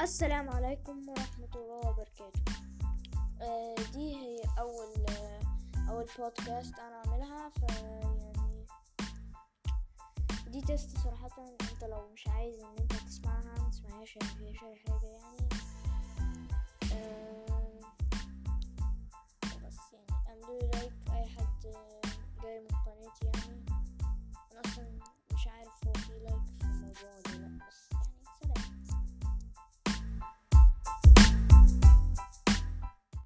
السلام عليكم ورحمة الله وبركاته. آه دي هي أول آه أول بودكاست أنا أعملها ف يعني دي تيست صراحة. أنت لو مش عايز إن أنت تسمعها متسمعهاش يعني مفيهاش أي حاجة يعني. آه بس يعني اعملوا